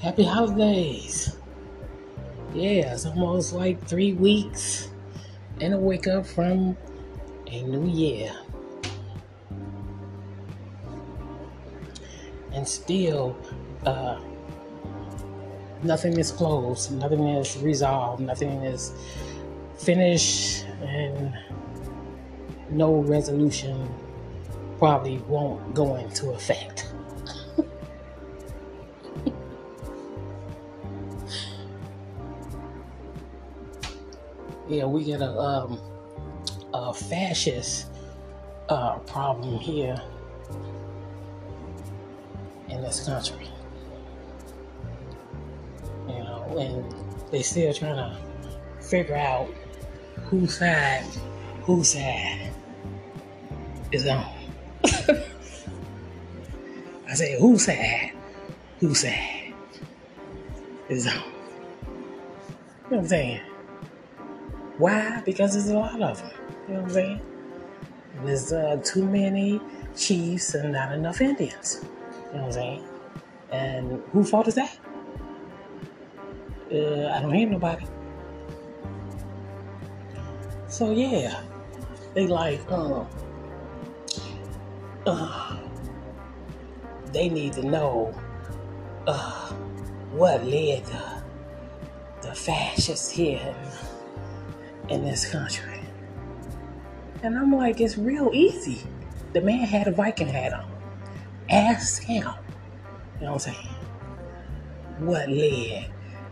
Happy holidays. Yeah, it's almost like three weeks and a wake up from a new year. And still, uh, nothing is closed, nothing is resolved, nothing is finished, and no resolution probably won't go into effect. Yeah, we get a um, a fascist uh, problem here in this country. You know, and they still trying to figure out whose side, whose side is on. I say, whose side, whose side is on. You know what I'm saying? Why? Because there's a lot of them. You know what I'm saying? There's uh, too many chiefs and not enough Indians. You know what I'm saying? And who fault is that? Uh, I don't hear nobody. So yeah, they like, uh, uh, they need to know uh, what led the, the fascists here in, this country. And I'm like, it's real easy. The man had a Viking hat on. Ask him. You know what I'm saying? What led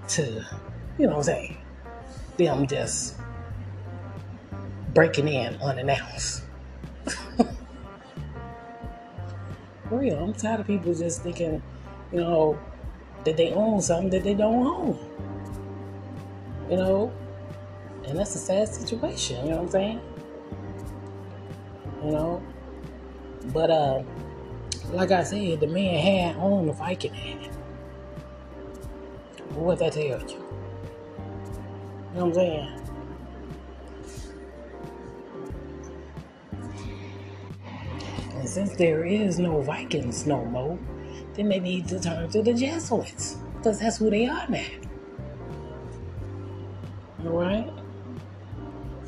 to, you know what I'm saying? Them just breaking in unannounced. real. I'm tired of people just thinking, you know, that they own something that they don't own. You know? And that's a sad situation, you know what I'm saying? You know? But uh like I said, the man had on the Viking hat. What that tell you? You know what I'm saying? And since there is no Vikings no more, then they need to turn to the Jesuits. Because that's who they are now. Alright?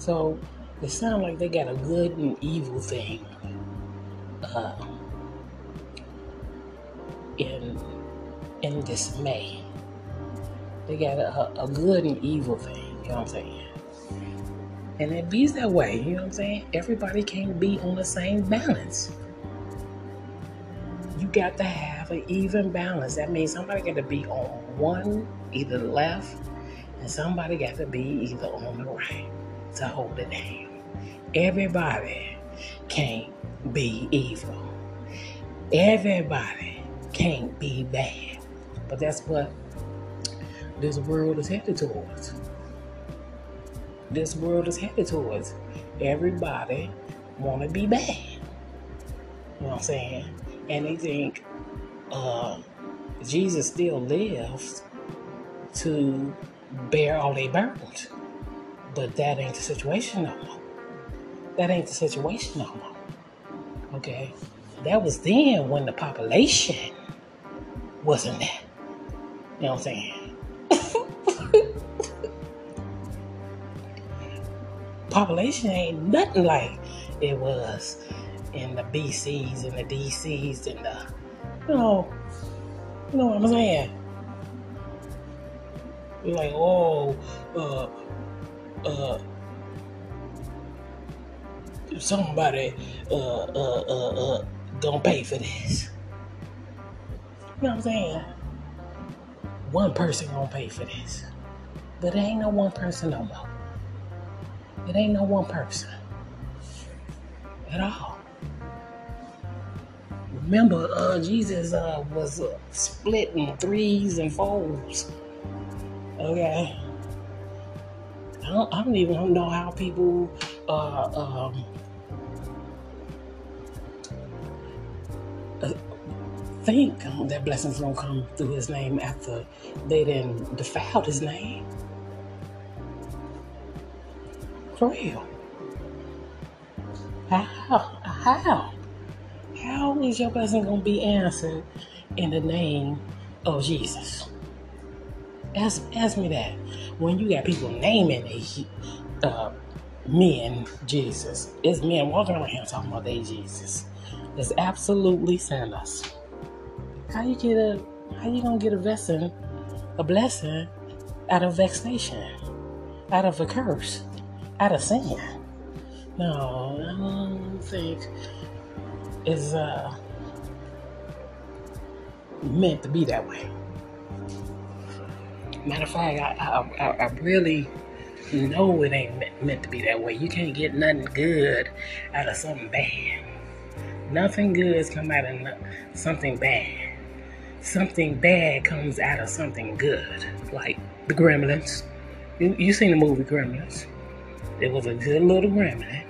So it sounds like they got a good and evil thing uh, in in dismay. They got a, a good and evil thing, you know what I'm saying? And it bees that way, you know what I'm saying? Everybody can't be on the same balance. You got to have an even balance. That means somebody got to be on one, either left, and somebody got to be either on the right to hold it down. Everybody can't be evil. Everybody can't be bad. But that's what this world is headed towards. This world is headed towards. Everybody want to be bad. You know what I'm saying? And they think uh, Jesus still lives to bear all their burdens. But that ain't the situation no more. That ain't the situation no more. Okay? That was then when the population wasn't that. You know what I'm saying? population ain't nothing like it was in the BCs and the DCs and the, you know, you know what I'm saying? Like, oh, uh, uh, somebody, uh, uh, uh, uh, gonna pay for this. You know what I'm saying? One person gonna pay for this. But there ain't no one person no more. It ain't no one person at all. Remember, uh, Jesus uh, was uh, split in threes and fours. Okay. I don't, I don't even know how people uh, um, uh, think that blessings don't come through his name after they then defiled his name. For real. How? How? How is your blessing going to be answered in the name of Jesus? Ask, ask me that. When you got people naming a uh, men Jesus, it's men walking around here talking about they Jesus. It's absolutely sinless. How you get a how you gonna get a blessing, a blessing out of vexation, out of a curse, out of sin? No, I don't think it's uh meant to be that way. Matter of fact, I, I, I really know it ain't meant to be that way. You can't get nothing good out of something bad. Nothing good come out of something bad. Something bad comes out of something good, like the Gremlins. You, you seen the movie Gremlins? It was a good little gremlin,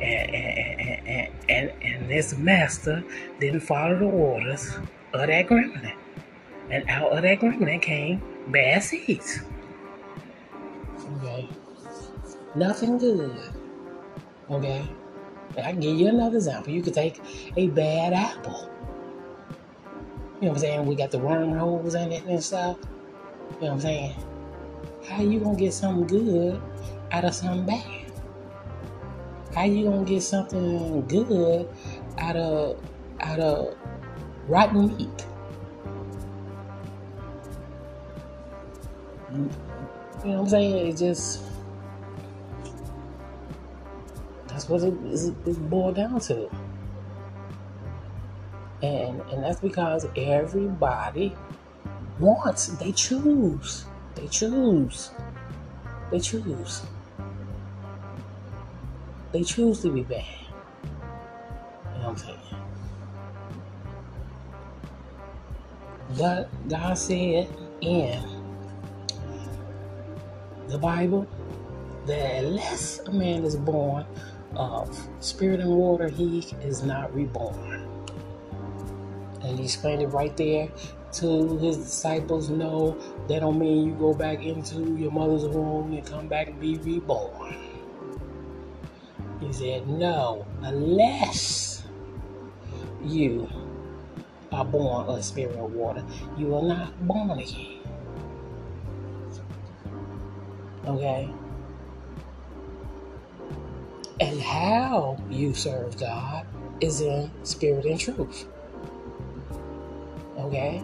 and and, and, and, and this master didn't follow the orders of that gremlin, and out of that gremlin came bad seeds. Okay. Nothing good. Okay. I can give you another example. You could take a bad apple. You know what I'm saying? We got the wormholes in it and stuff. You know what I'm saying? How you gonna get something good out of something bad? How you gonna get something good out of out of rotten meat? You know what I'm saying? It just that's what it is boiled down to. And and that's because everybody wants, they choose. They choose. They choose. They choose to be bad. You know what I'm saying? But God said in the Bible that unless a man is born of spirit and water, he is not reborn. And he explained it right there to his disciples. No, that don't mean you go back into your mother's womb and come back and be reborn. He said, No, unless you are born of spirit and water, you are not born again. Okay? And how you serve God is in spirit and truth. Okay?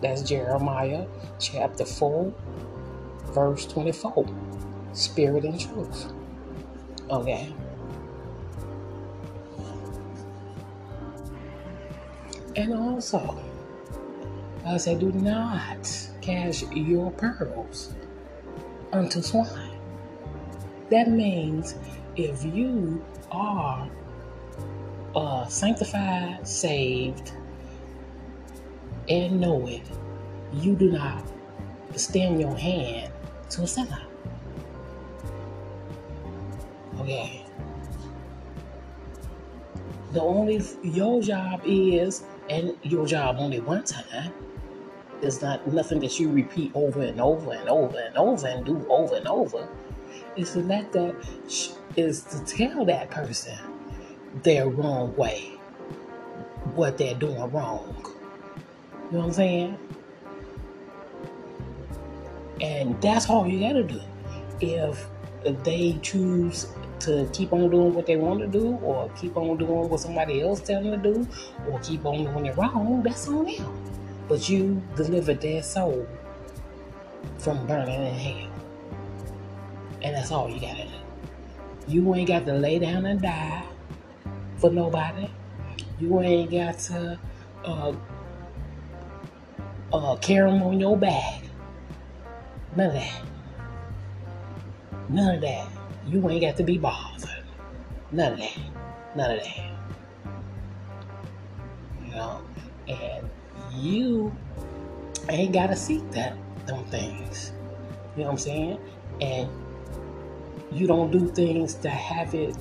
That's Jeremiah chapter 4, verse 24. Spirit and truth. Okay? And also, I said, do not cast your pearls unto swine. That means if you are uh, sanctified, saved, and know it, you do not extend your hand to a sinner. Okay. The only your job is, and your job only one time, it's not nothing that you repeat over and over and over and over and do over and over. It's to let that is to tell that person their wrong way, what they're doing wrong. You know what I'm saying? And that's all you gotta do. If they choose to keep on doing what they want to do, or keep on doing what somebody else telling them to do, or keep on doing it wrong, that's on them but you delivered their soul from burning in hell. And that's all you gotta do. You ain't got to lay down and die for nobody. You ain't got to uh, uh, carry them on your back. None of that. None of that. You ain't got to be bothered. None of that. None of that. You know? And you ain't gotta seek that them things. You know what I'm saying? And you don't do things to have it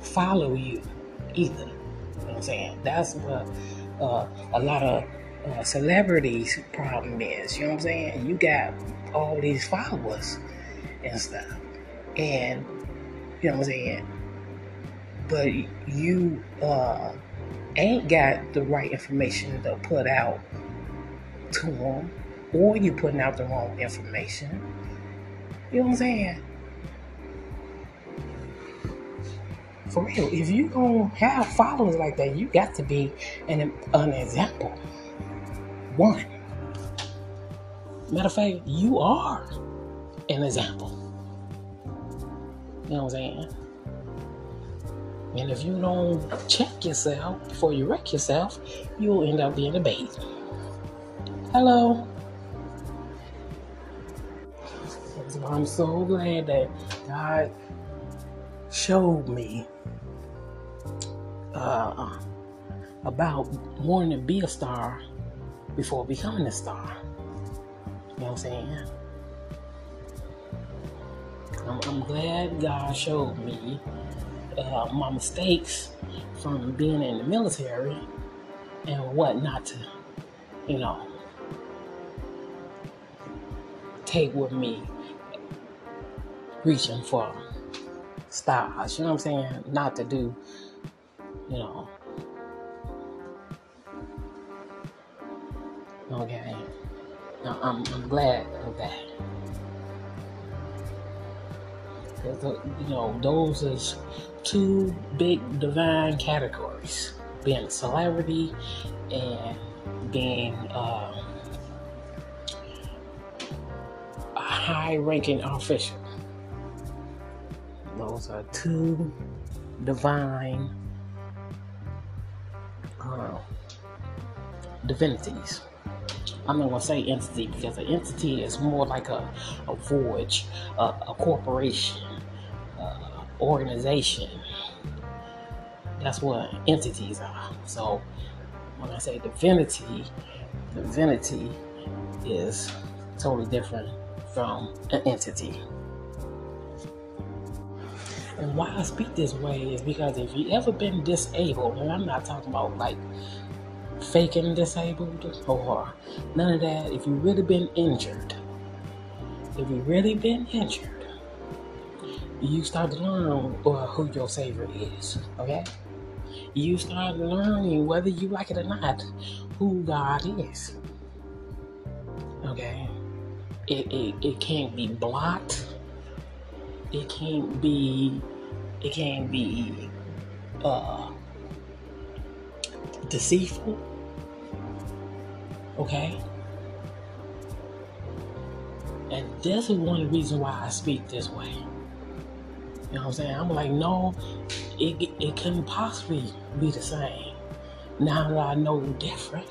follow you either. You know what I'm saying? That's what uh, a lot of uh, celebrities' problem is. You know what I'm saying? You got all these followers and stuff, and you know what I'm saying. But you uh, ain't got the right information to put out to them or you're putting out the wrong information. You know what I'm saying? For real, if you gonna have followers like that, you got to be an, an example. One. Matter of fact, you are an example. You know what I'm saying? And if you don't check yourself before you wreck yourself, you'll end up being a baby. Hello. I'm so glad that God showed me uh, about wanting to be a star before becoming a star. You know what I'm saying? I'm, I'm glad God showed me uh, my mistakes from being in the military and what not to, you know, take with me reaching for stars. You know what I'm saying? Not to do, you know. Okay. I'm, I'm glad of that. You know, those is two big divine categories being a celebrity and being uh, a high ranking official. Those are two divine uh, divinities. I'm not gonna say entity because an entity is more like a, a voyage, a, a corporation, organization. That's what entities are. So when I say divinity, divinity is totally different from an entity. And why I speak this way is because if you ever been disabled, and I'm not talking about like faking disabled or none of that, if you really been injured, if you really been injured, you start to learn who your savior is. Okay, you start learning whether you like it or not who God is. Okay, it it, it can't be blocked. It can't be. It can't be. Uh, deceitful. Okay? And this is one reason why I speak this way. You know what I'm saying? I'm like, no, it, it couldn't possibly be the same. Now that I know different.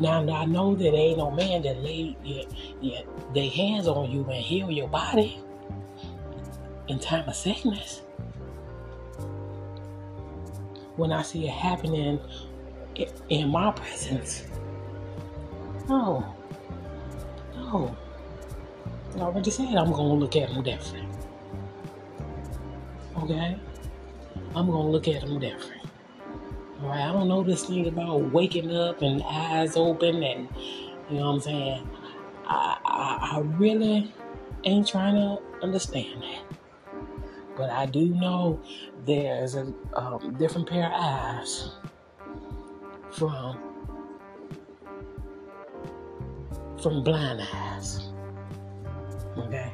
Now that I know that ain't no man that lay yeah, yeah, their hands on you and heal your body in time of sickness. When I see it happening in my presence, no. No. I already said I'm gonna look at him different. Okay? I'm gonna look at them different. Alright, I don't know this thing about waking up and eyes open and you know what I'm saying? I, I, I really ain't trying to understand that. But I do know there's a um, different pair of eyes from from blind eyes. Okay?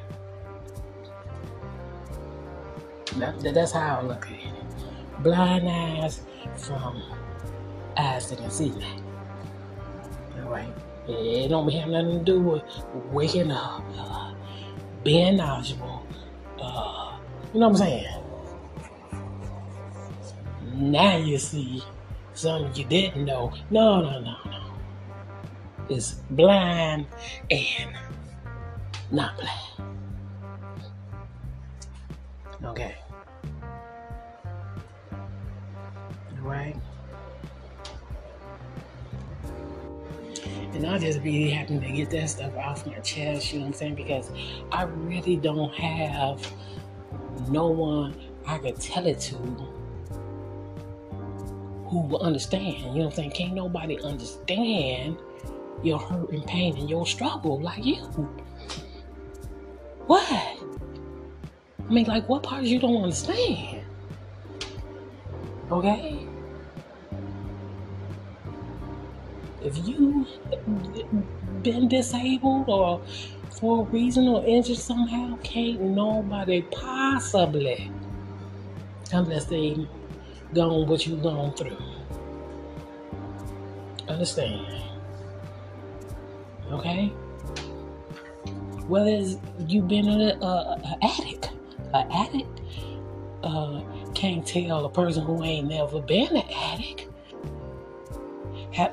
That, that's how I look at it. Blind eyes from eyes that can see that. Alright? It don't have nothing to do with waking up, uh, being knowledgeable. Uh, you know what I'm saying? Now you see something you didn't know. No, no, no, no It's blind and not blind. And I just be happy to get that stuff off my chest, you know what I'm saying? Because I really don't have no one I could tell it to who will understand. You know what I'm saying? Can't nobody understand your hurt and pain and your struggle like you. What? I mean, like, what parts you don't understand? Okay? If you been disabled or for a reason or injured somehow, can't nobody possibly, unless they gone what you gone through. Understand? Okay. Whether you been an addict, an addict uh, can't tell a person who ain't never been an addict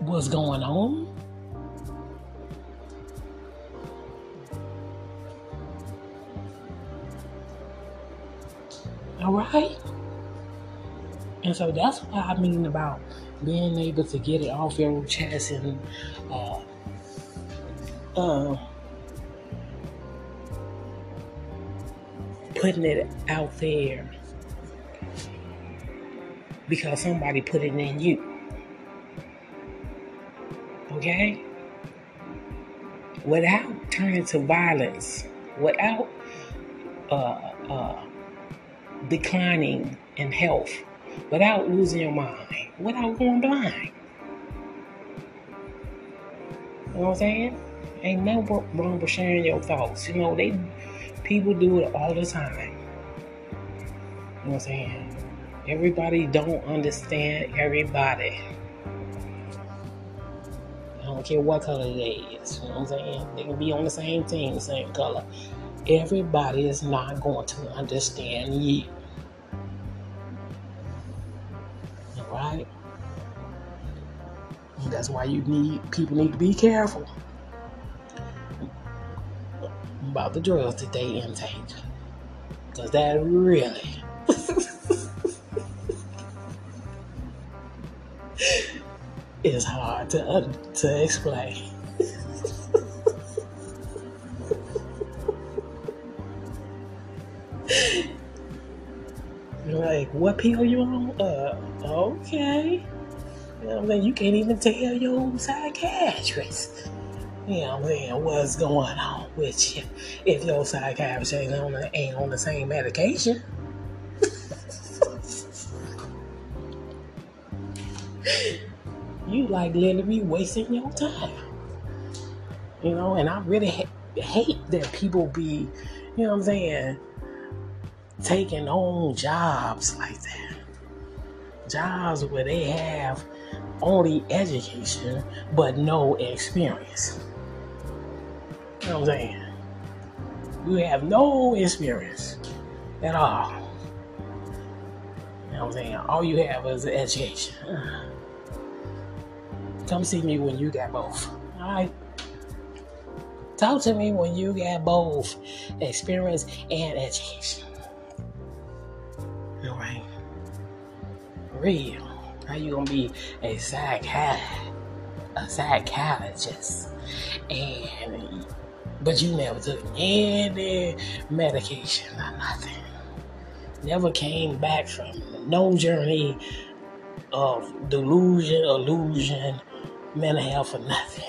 what's going on. All right. And so that's what I mean about being able to get it off your chest and uh, uh, putting it out there because somebody put it in you. Okay? Without turning to violence, without uh, uh, declining in health, without losing your mind, without going blind. You know what I'm saying? Ain't no wrong with sharing your thoughts. You know, they people do it all the time. You know what I'm saying? Everybody don't understand everybody. Care what color they is. You know what I'm saying? They can be on the same team, same color. Everybody is not going to understand you. Right? That's why you need people need to be careful about the drugs that they intake. Cause that really is to uh, to explain. like, what pill you on? Uh, okay. You know, I mean, you can't even tell your psychiatrist. You know, man, what's going on with you if your psychiatrist ain't on the, ain't on the same medication? you like literally wasting your time. You know, and I really ha- hate that people be, you know what I'm saying, taking on jobs like that. Jobs where they have only education but no experience. You know what I'm saying? You have no experience at all. You know what I'm saying? All you have is education. Come see me when you got both. Alright? Talk to me when you got both experience and education. Alright? Real. How you gonna be a psychiatrist, a psychologist, and but you never took any medication or nothing. Never came back from no journey of delusion, illusion, mental health, or nothing.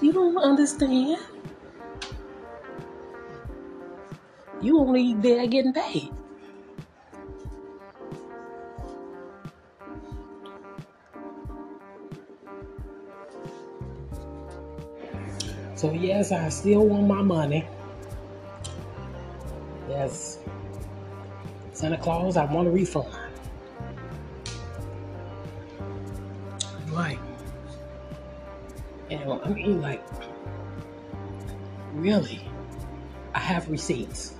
You don't understand. You only there getting paid. So yes, I still want my money. Yes. Santa Claus, I want a refund. Right. And I mean, like, really, I have receipts.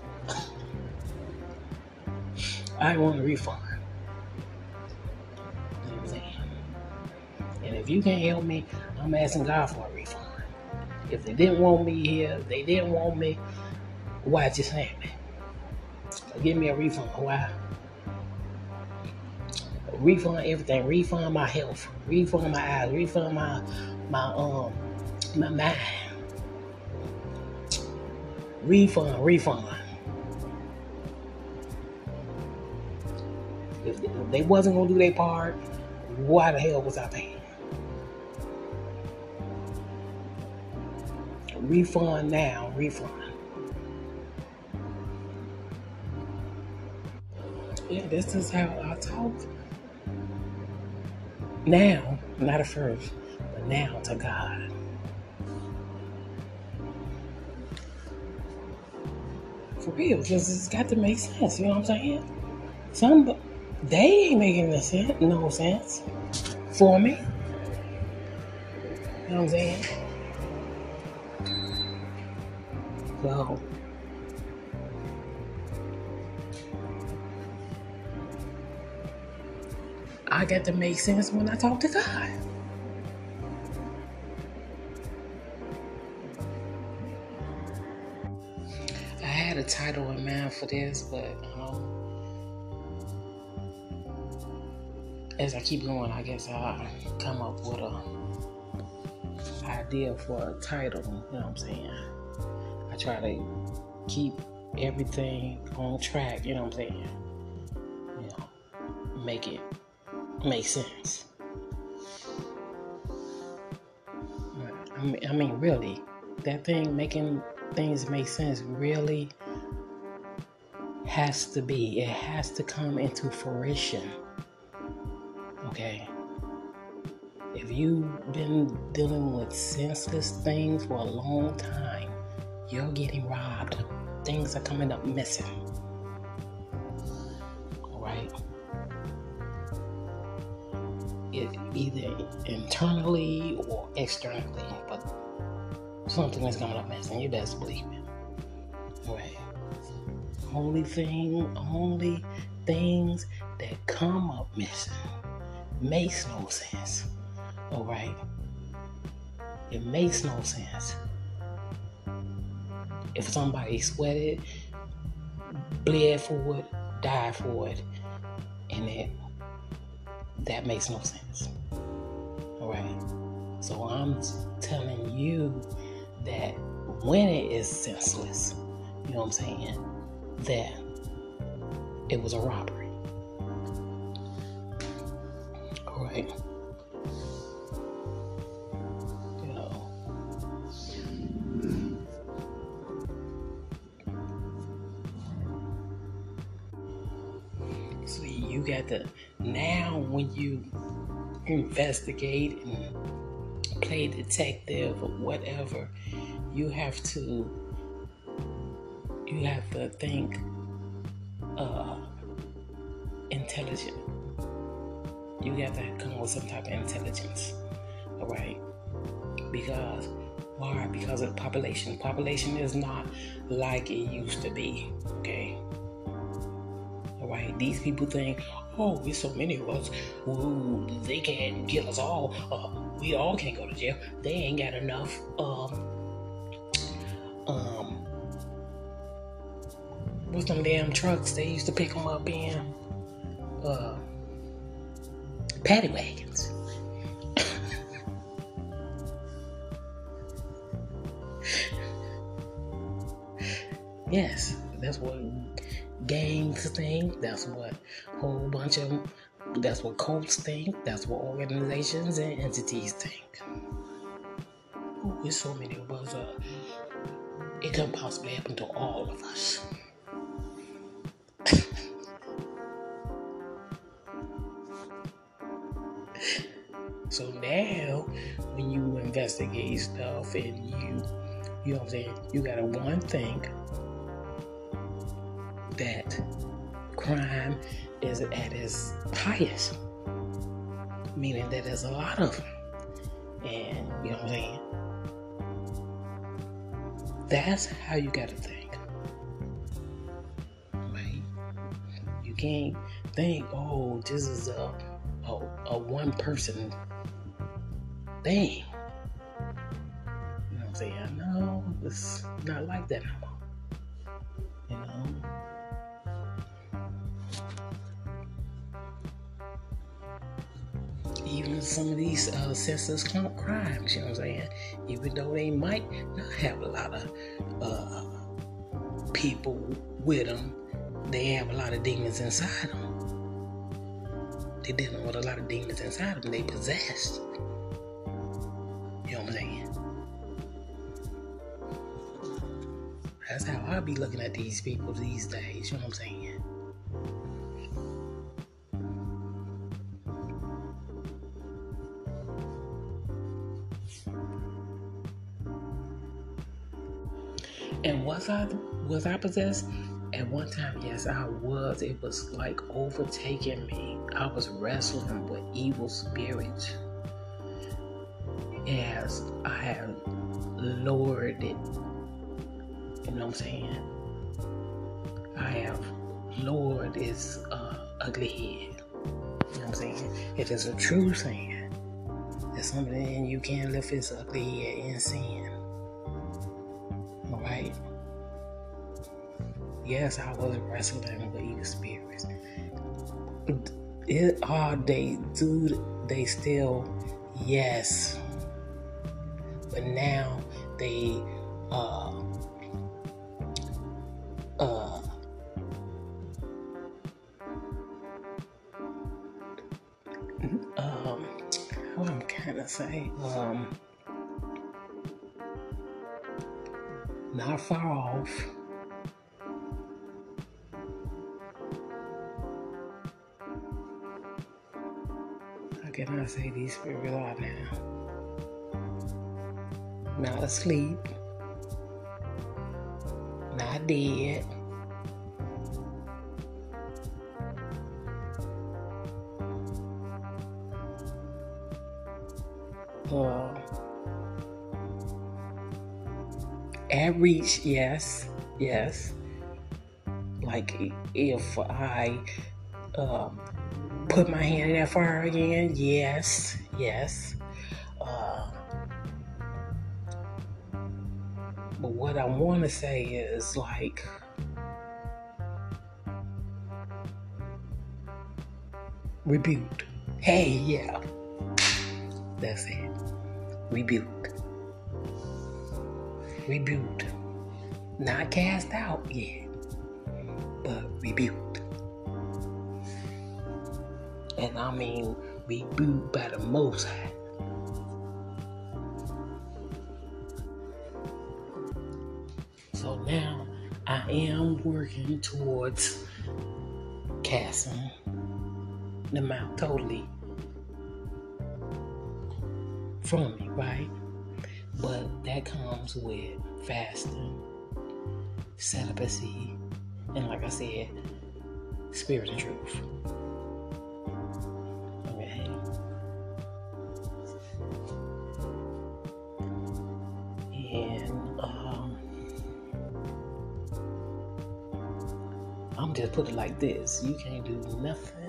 I want a refund. You know what I'm saying? And if you can't help me, I'm asking God for a refund. If they didn't want me here, they didn't want me, why just saying me? Give me a refund. Why? Refund everything. Refund my health. Refund my eyes. Refund my my um my mind. Refund, refund. If they wasn't gonna do their part, why the hell was I paying? refund now, refund. Yeah, this is how I talk. Now, not at first, now to God. For real, because it's got to make sense. You know what I'm saying? Some they ain't making no sense, no sense for me. You know what I'm saying? So I got to make sense when I talk to God. Title in mind for this, but um, as I keep going, I guess I'll come up with a idea for a title. You know what I'm saying? I try to keep everything on track. You know what I'm saying? You know, make it make sense. I mean, really, that thing making things make sense really has to be. It has to come into fruition okay? If you've been dealing with senseless things for a long time, you're getting robbed. Things are coming up missing. Alright? It, either internally or externally, but something is coming up missing. You best believe. Only thing, only things that come up missing makes no sense. All right? It makes no sense. If somebody sweated, bled for it, died for it, and it that makes no sense. All right? So I'm telling you that when it is senseless, you know what I'm saying, that it was a robbery. All right. See, you got to now when you investigate and play detective or whatever, you have to you have to think uh, intelligent you have to come with some type of intelligence. All right? Because why? Because of population. Population is not like it used to be. Okay. All right. These people think, oh, there's so many of us. Ooh, they can't kill us all. Uh, we all can't go to jail. They ain't got enough. Um. What's them damn trucks? They used to pick them up in. Uh paddy wagons. yes, that's what gangs think. That's what whole bunch of that's what cults think. That's what organizations and entities think. Ooh, there's so many of us. Uh, it could possibly happen to all of us. So now, when you investigate stuff and you, you know what I'm saying, you gotta one think that crime is at its highest, meaning that there's a lot of them. And you know what I'm saying? That's how you gotta think. Right? You can't think, oh, this is a a, a one person thing. You know what I'm saying? No, it's not like that no more. You know? Even some of these uh, senseless crimes, you know what I'm saying? Even though they might not have a lot of uh, people with them, they have a lot of demons inside them. They're dealing with a lot of demons inside them. They possessed. I be looking at these people these days, you know what I'm saying? And was I was I possessed? At one time, yes, I was. It was like overtaking me. I was wrestling with evil spirits. As I have lowered it you know what I'm saying? I have lowered its uh, ugly head. You know what I'm saying? It is a true saying. There's something you can't lift its ugly head in sin. Alright? Yes, I was wrestling with evil spirits. It, are they do they still yes but now they uh kind of say. Um not far off. How can I say these spirits are now not asleep, not dead. Reach, yes, yes. Like if I um, put my hand in that fire again, yes, yes. Uh, But what I want to say is like, rebuked. Hey, yeah. That's it. Rebuked. Rebuked. Not cast out yet, but rebuked. And I mean rebuked by the Most High. So now I am working towards casting them out totally from me, right? With fasting, celibacy, and like I said, spirit and truth. Okay. And um, I'm just put it like this you can't do nothing.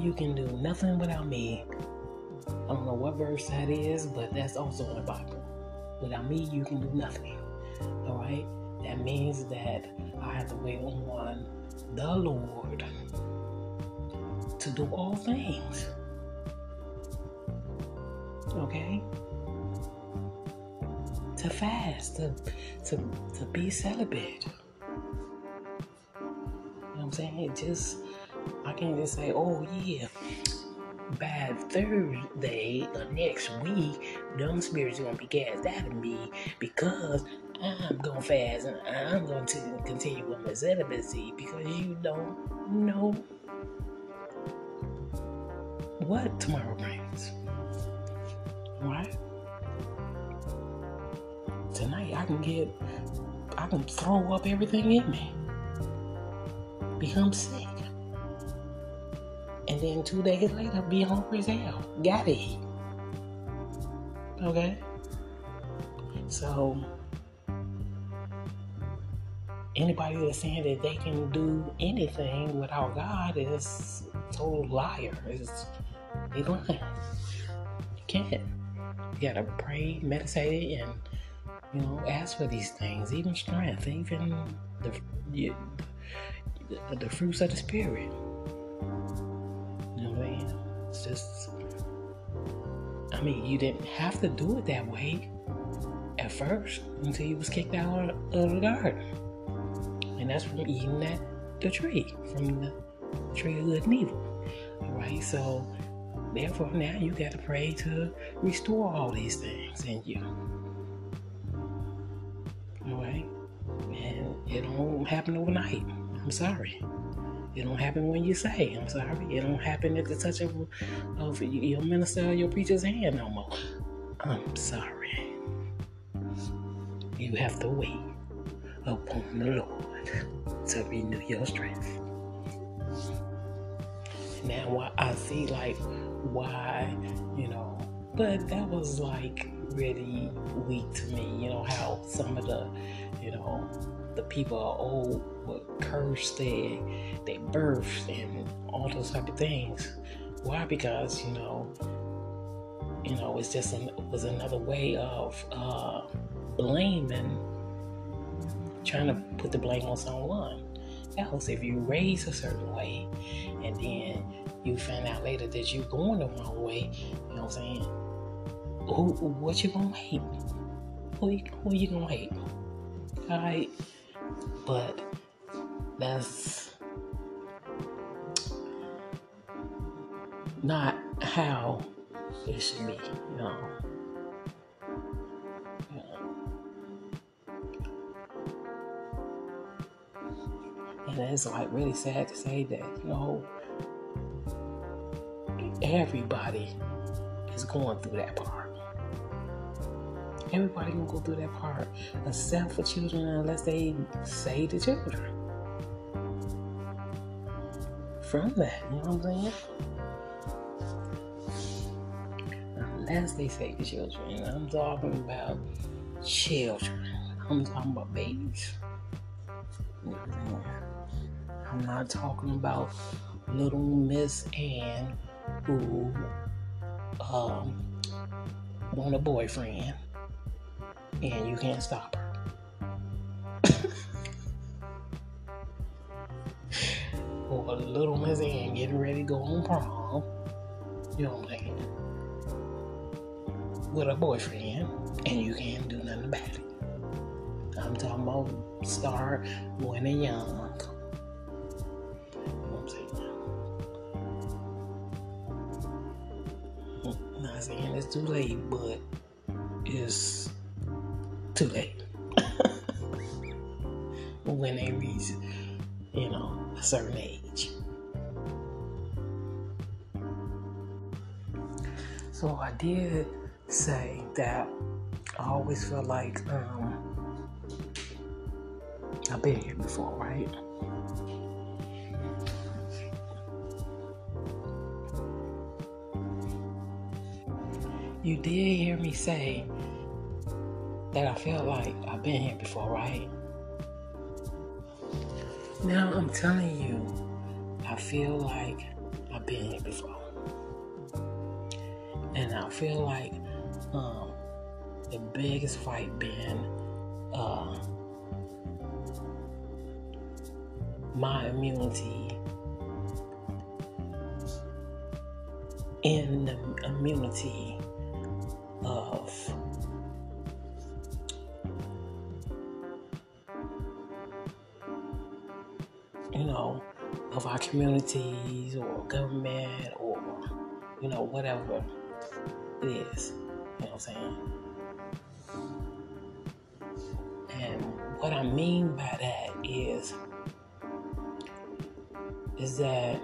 You can do nothing without me. Verse that is, but that's also in the Bible. Without me, you can do nothing. All right? That means that I have to wait on the Lord to do all things. Okay? to fast, to to to be celibate. You know what I'm saying? It just I can't just say, oh yeah, Thursday or next week, dumb spirits gonna be cast out of me because I'm gonna fast and I'm going to continue with my celibacy because you don't know what tomorrow brings. Right? tonight I can get, I can throw up everything in me, become sick. Then two days later, be hungry as hell. Gotta eat. Okay? So, anybody that's saying that they can do anything without God is total liar. Is they lying. You can't. You gotta pray, meditate, and you know, ask for these things, even strength, even the, the, the fruits of the Spirit. Mean? It's just, I mean, you didn't have to do it that way at first until you was kicked out of the garden. And that's from eating that the tree, from the tree of good and evil. Alright, so therefore now you got to pray to restore all these things in you. Alright? And it don't happen overnight. I'm sorry. It don't happen when you say, I'm sorry. It don't happen at the touch of, of your minister or your preacher's hand no more. I'm sorry. you have to wait upon the Lord to renew your strength. Now I see like why, you know, but that was like really weak to me. You know how some of the, you know, the people are old were cursed their their birth and all those type of things. Why? Because you know, you know, it's just an, it was another way of uh, blaming, trying to put the blame on someone else. If you raise a certain way, and then you find out later that you're going the wrong way, you know what I'm saying? Who, what you gonna hate? Who, who you gonna hate? All right, but that's not how it should be, you know. And it's like really sad to say that, you know, everybody is going through that part. Everybody gonna go through that part, except for children, unless they say the children from that. You know what I'm saying? Unless they save the children, I'm talking about children. I'm talking about babies. I'm not talking about little Miss Ann who um, want a boyfriend and you can't stop her. Little Miss Ann getting ready to go on prom. You know what I'm saying? With a boyfriend and you can't do nothing about it. I'm talking about start when they're young. saying it's too late, but it's too late. Like um, I've been here before, right? You did hear me say that I feel like I've been here before, right? Now I'm telling you, I feel like I've been here before. And I feel like um, the biggest fight being uh, my immunity in the immunity of you know of our communities or government or you know whatever it is you know what i'm saying i mean by that is is that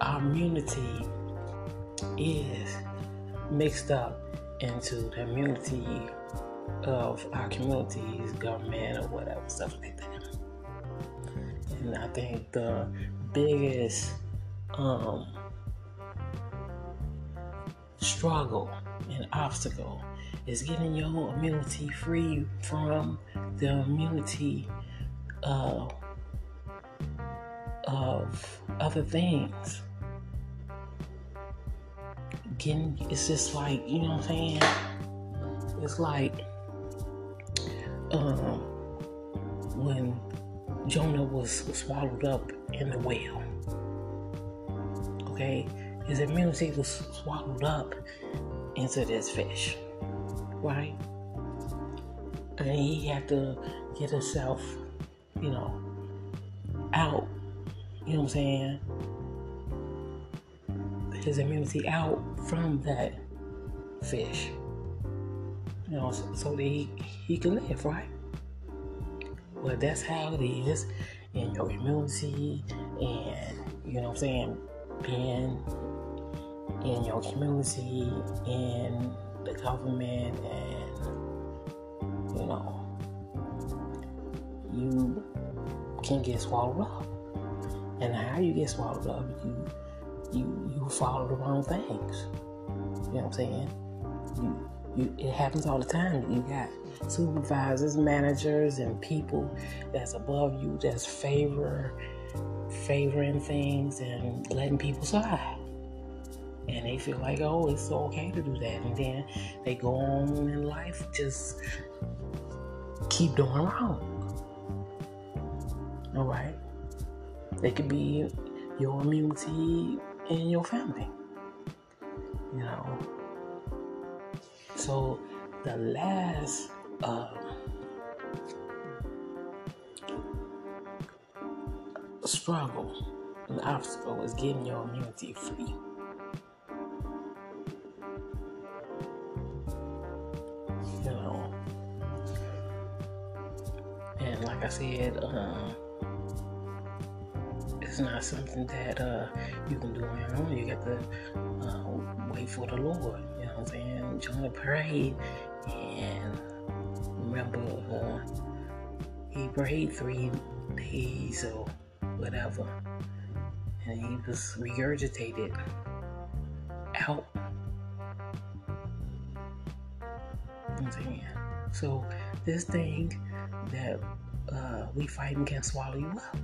our immunity is mixed up into the immunity of our communities, government, or whatever, stuff like that. And I think the biggest um, struggle and obstacle is getting your immunity free from the immunity uh, of other things. Getting it's just like you know what I'm saying? It's like um when Jonah was swallowed up in the whale okay his immunity was swallowed up into this fish right and he had to get himself you know out you know what I'm saying his immunity out from that fish. You know, so, so that he, he can live, right? Well, that's how it is in your immunity and you know what I'm saying, being in your community, in the government, and you know, you can get swallowed up. And how you get swallowed up, you you you follow the wrong things. You know what I'm saying? You, you it happens all the time. You got supervisors, managers, and people that's above you that's favor favoring things and letting people slide. And they feel like, oh, it's okay to do that. And then they go on in life just keep doing wrong. All right? They could be your immunity and your family. You know. So the last uh, struggle, an obstacle is getting your immunity free. You know, and like I said, uh, it's not something that uh, you can do on your own. You got to uh, wait for the Lord. You know what I'm saying? Join the parade and remember uh, he prayed three days or whatever, and he was regurgitated out. So this thing that uh, we fighting can swallow you up.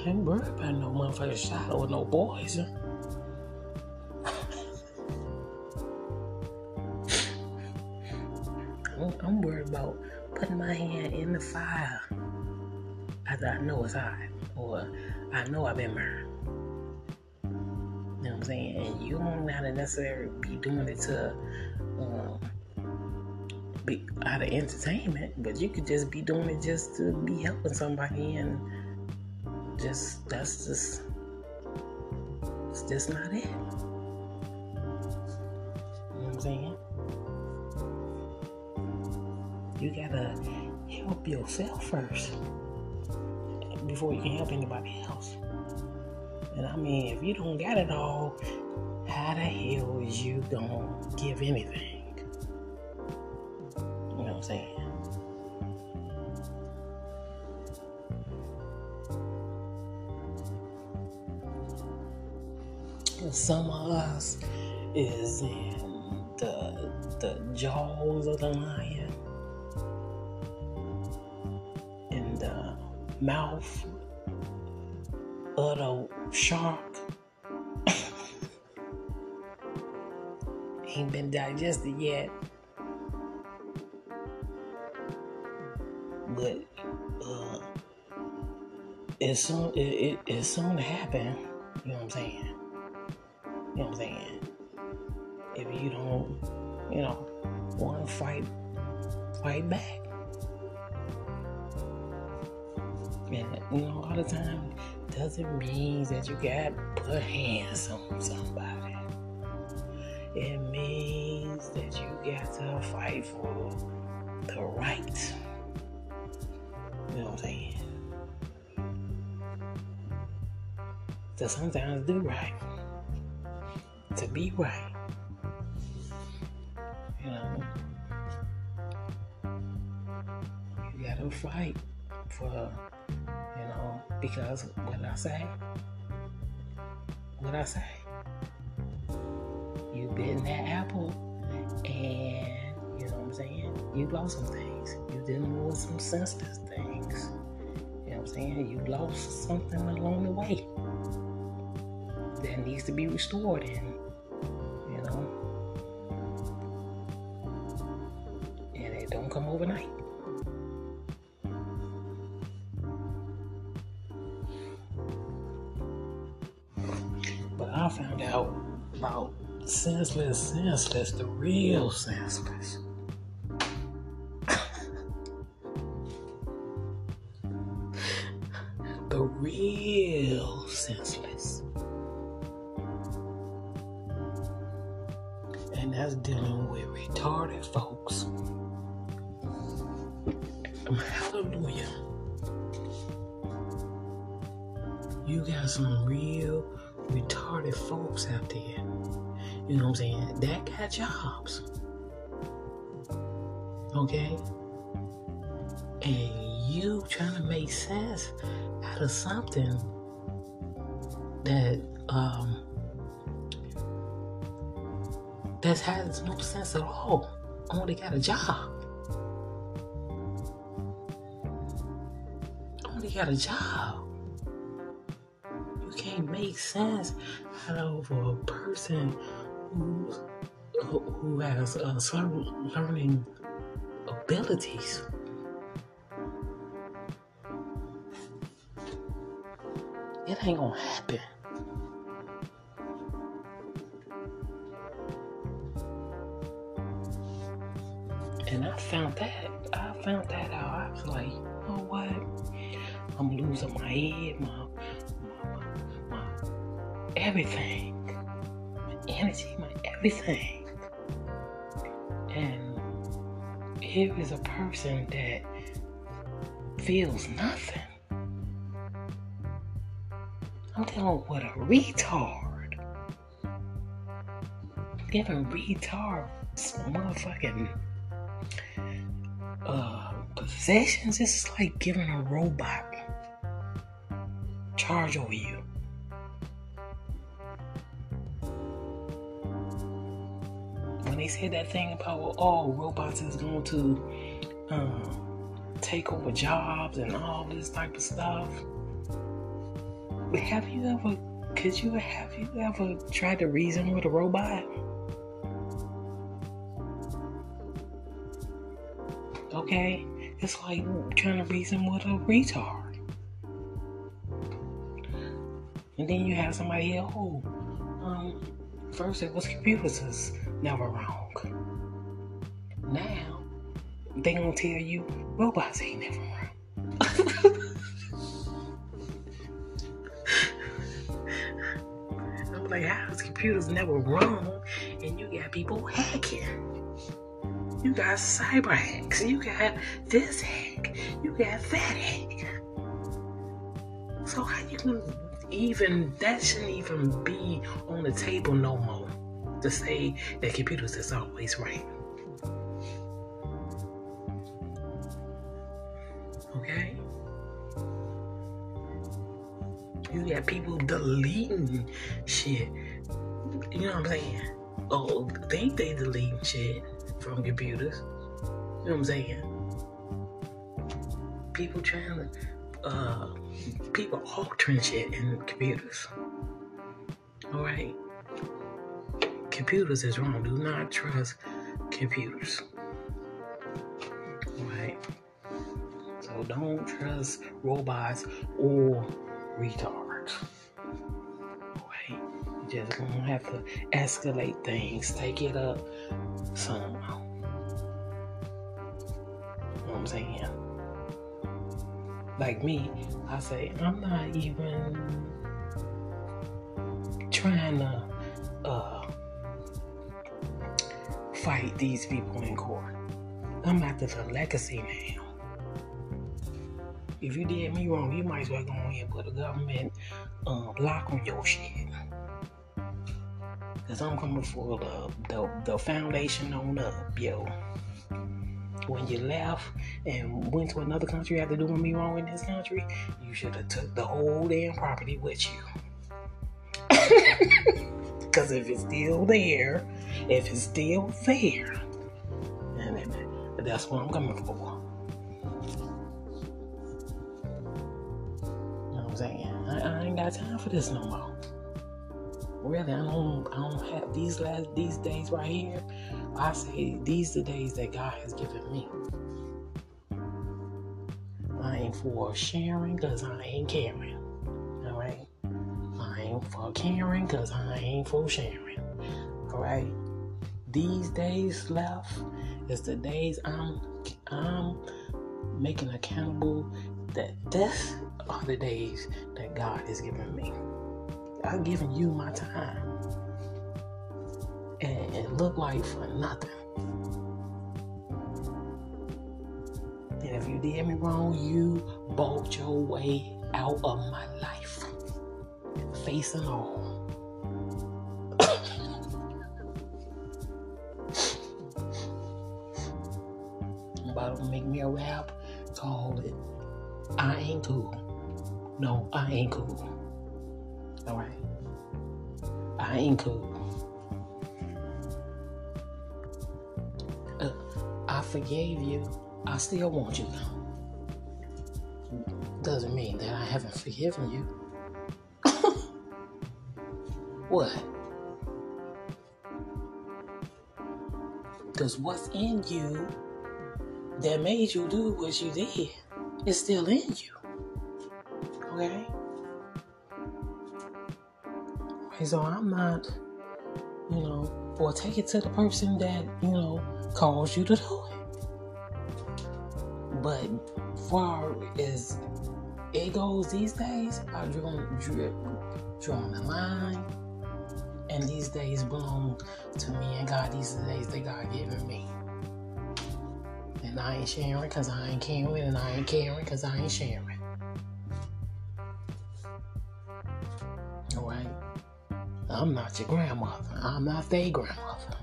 I ain't, worried about no motherfucking shot or no. I'm, I'm worried about putting my hand in the fire after I know it's hot or I know I've been burned. You know what I'm saying? And you don't have to necessarily be doing it to um, be out of entertainment, but you could just be doing it just to be helping somebody and just that's just it's just not it. You know what I'm saying? You gotta help yourself first before you can help anybody else. And I mean, if you don't got it all, how the hell is you gonna give anything? You know what I'm saying? Some of us is in the the jaws of the lion, in the mouth of the shark. Ain't been digested yet. But uh, it's soon it, it, it's soon to happen. You know what I'm saying? You know what I'm saying? If you don't, you know, want to fight, fight back. And you know, a lot of time doesn't mean that you got put hands on somebody. It means that you got to fight for the right. You know what I'm saying? To sometimes do right. Be right. You know? You gotta fight for, you know, because what I say, what I say, you bitten that apple and, you know what I'm saying, you lost some things. You with some sensitive things. You know what I'm saying? You lost something along the way that needs to be restored and i found out about senseless senseless the real senseless person who who has uh, learning abilities. It ain't gonna happen. And I found that. I found that out. I was like, you know what? I'm losing my head, my, my, my everything, my energy, my everything. And here is a person that feels nothing. I'm dealing with a retard. Giving retards motherfucking uh, possessions. It's like giving a robot charge over you. Said that thing about oh robots is going to um, take over jobs and all this type of stuff. Have you ever could you have you ever tried to reason with a robot? Okay? It's like trying to reason with a retard. And then you have somebody here, oh, um, first it was computers is never wrong. Now, they gonna tell you robots ain't never wrong. I'm like, how is computers never wrong? And you got people hacking. You got cyber hacks. You got this hack. You got that hack. So how you can even that shouldn't even be on the table no more to say that computers is always right. Okay? You got people deleting shit. You know what I'm saying? Oh, think they deleting shit from computers. You know what I'm saying? People trying to, uh, people altering shit in computers. All right. Computers is wrong. Do not trust computers. All right. So don't trust robots or retards. All right. You just gonna have to escalate things. Take it up somehow. You know what I'm saying? Like me, I say, I'm not even trying to uh, fight these people in court. I'm after the legacy now. If you did me wrong, you might as well go ahead and put a government uh, block on your shit. Cause I'm coming for the, the, the foundation on up, yo. When you left and went to another country after doing me wrong in this country, you should have took the whole damn property with you. Cause if it's still there, if it's still there, and that's what I'm coming for. You know what I'm saying? I, I ain't got time for this no more really I don't I don't have these last these days right here. I say these the days that God has given me. I ain't for sharing because I ain't caring. Alright? I ain't for caring because I ain't for sharing. Alright? These days left is the days I'm I'm making accountable that this are the days that God has given me. I've given you my time. And it looked like for nothing. And if you did me wrong, you bought your way out of my life. Face and all. To make me a rap called it I Ain't Cool. No, I ain't cool. Alright? I ain't cool. Forgave you. I still want you. Doesn't mean that I haven't forgiven you. what? Because what's in you that made you do what you did is still in you. Okay? So I'm not, you know, or take it to the person that, you know, caused you to do. But far as it goes these days, I draw, drawing the line. And these days belong to me and God. These are the days that God given me. And I ain't sharing because I ain't caring, and I ain't caring because I ain't sharing. Alright? I'm not your grandmother. I'm not their grandmother.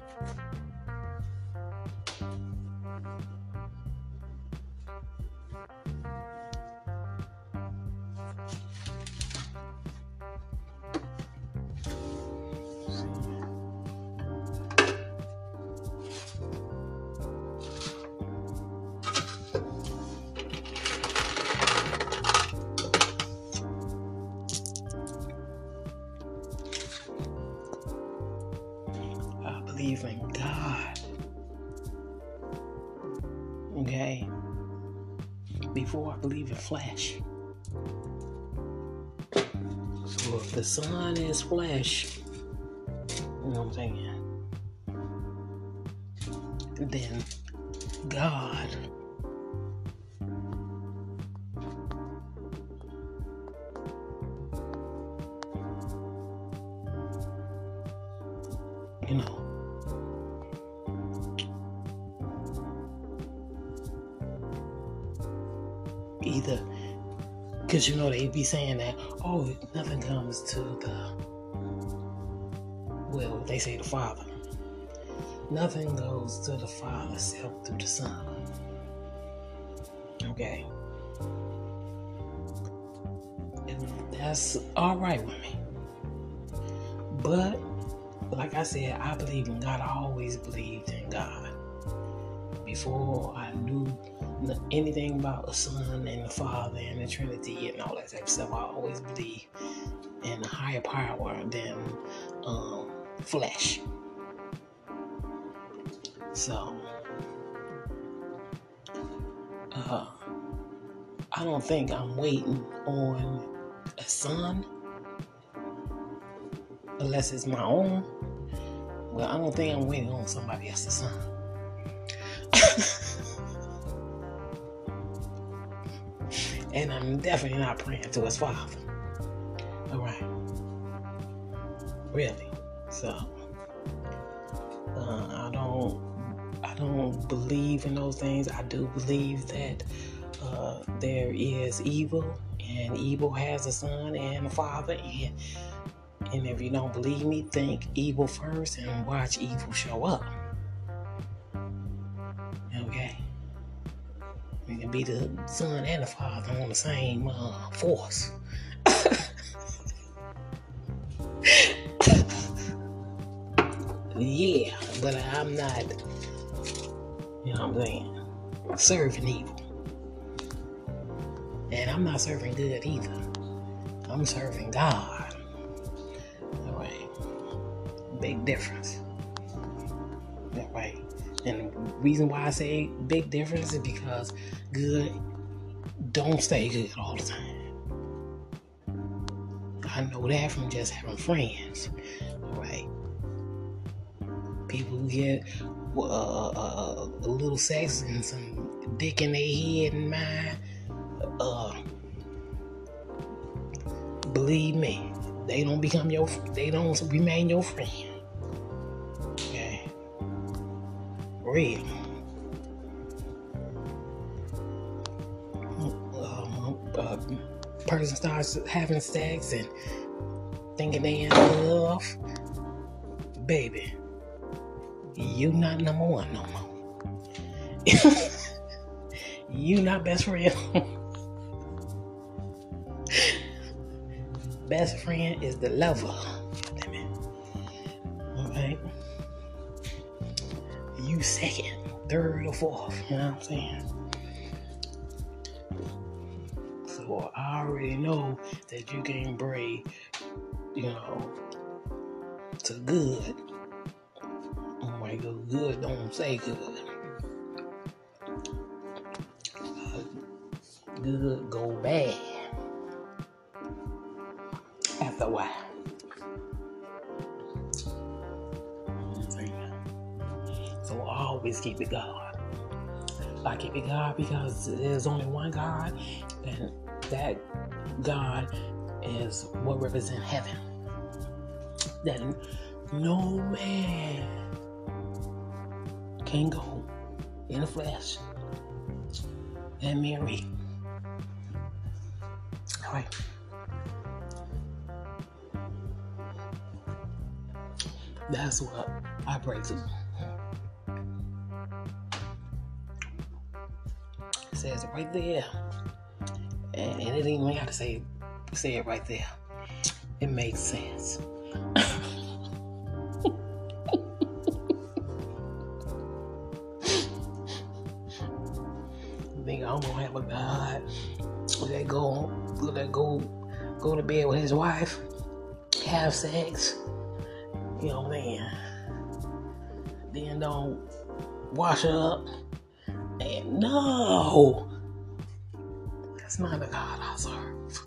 Believe in Flash. So if the sun is flesh, because you know they be saying that oh nothing comes to the well they say the father. Nothing goes to the father except through the son. Okay. And that's all right with me. But like i said i believe in god. I always believed in god. Before i knew anything about the Son and the Father and the Trinity and all that type of stuff. I always believe in a higher power than um, flesh. So, uh, I don't think I'm waiting on a son unless it's my own. Well, I don't think I'm waiting on somebody else's son. and I'm definitely not praying to his father. All right, really. So uh, I don't, I don't believe in those things. I do believe that uh, there is evil, and evil has a son and a father, and and if you don't believe me, think evil first and watch evil show up. Be the son and the father on the same uh, force. yeah, but I'm not, you know what I'm saying, serving evil. And I'm not serving good either. I'm serving God. All right. Big difference. All right. And the reason why I say big difference is because good don't stay good all the time. I know that from just having friends. right? People who get uh, uh, a little sex and some dick in their head and mind. Uh, believe me, they don't become your they don't remain your friend. Okay. Real. Person starts having sex and thinking they in love, baby, you not number one no more. you not best friend. best friend is the lover. Okay? You second, third, or fourth. You know what I'm saying? Already know that you can bring, you know, to good. Oh my god, good don't say good. good go bad after a while. So always keep it God. I keep it God because there's only one God, and that God is what represents heaven. That no man can go in the flesh and marry All right. That's what I pray to. It says right there. And, and it ain't even got to say say it right there. It makes sense. think I'm gonna have a God that go that go go to bed with his wife, have sex, you know, man. Then don't wash up. And no, not the God I serve.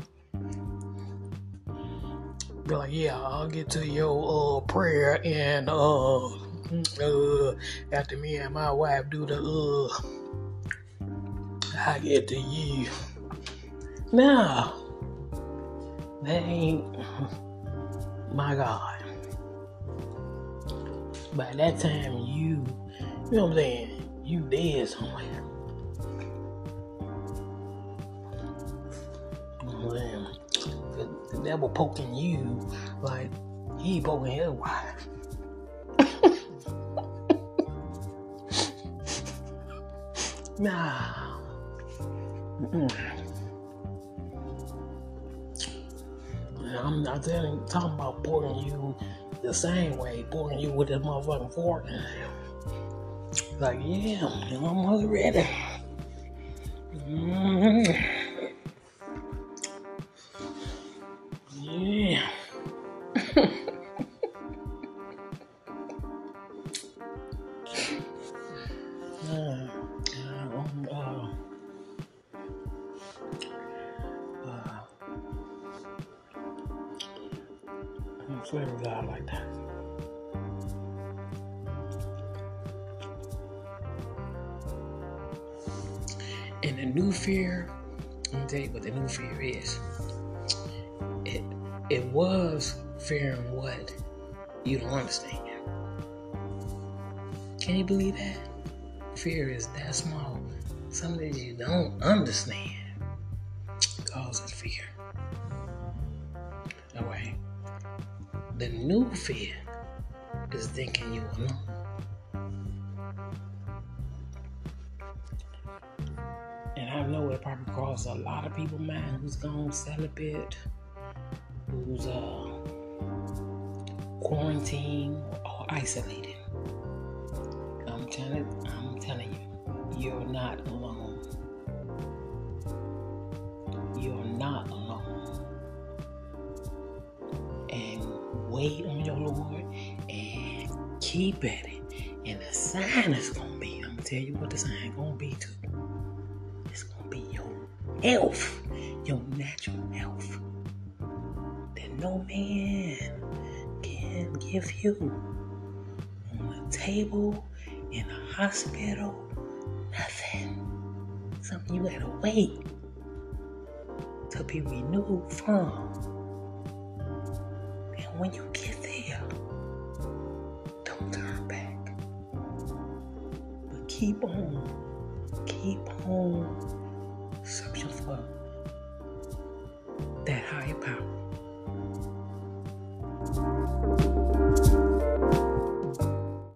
Be like, yeah, I'll get to your uh, prayer and uh, uh, after me and my wife do the uh, I get to you. Now, that ain't my God. By that time, you, you know what I'm saying, you dead somewhere. The, devil poking you like he poking his wife. nah. I'm not telling, talking about pouring you the same way, pouring you with this motherfucking fork. Like, yeah, I'm ready. Mm-hmm. And the new fear, me tell you what the new fear is. It it was fearing what you don't understand. Can you believe that? Fear is that small. Something you don't understand causes fear. Okay. The new fear is thinking you alone. It a lot of people's mind who's gone celibate, who's uh, quarantined or isolated. I'm telling, I'm telling you, you're not alone. You're not alone. And wait on your Lord and keep at it. And the sign is gonna be, I'm gonna tell you what the sign gonna be too. Health, your natural health. That no man can give you on a table, in a hospital, nothing. Something you gotta wait to be renewed from And when you get there, don't turn back. But keep on, keep on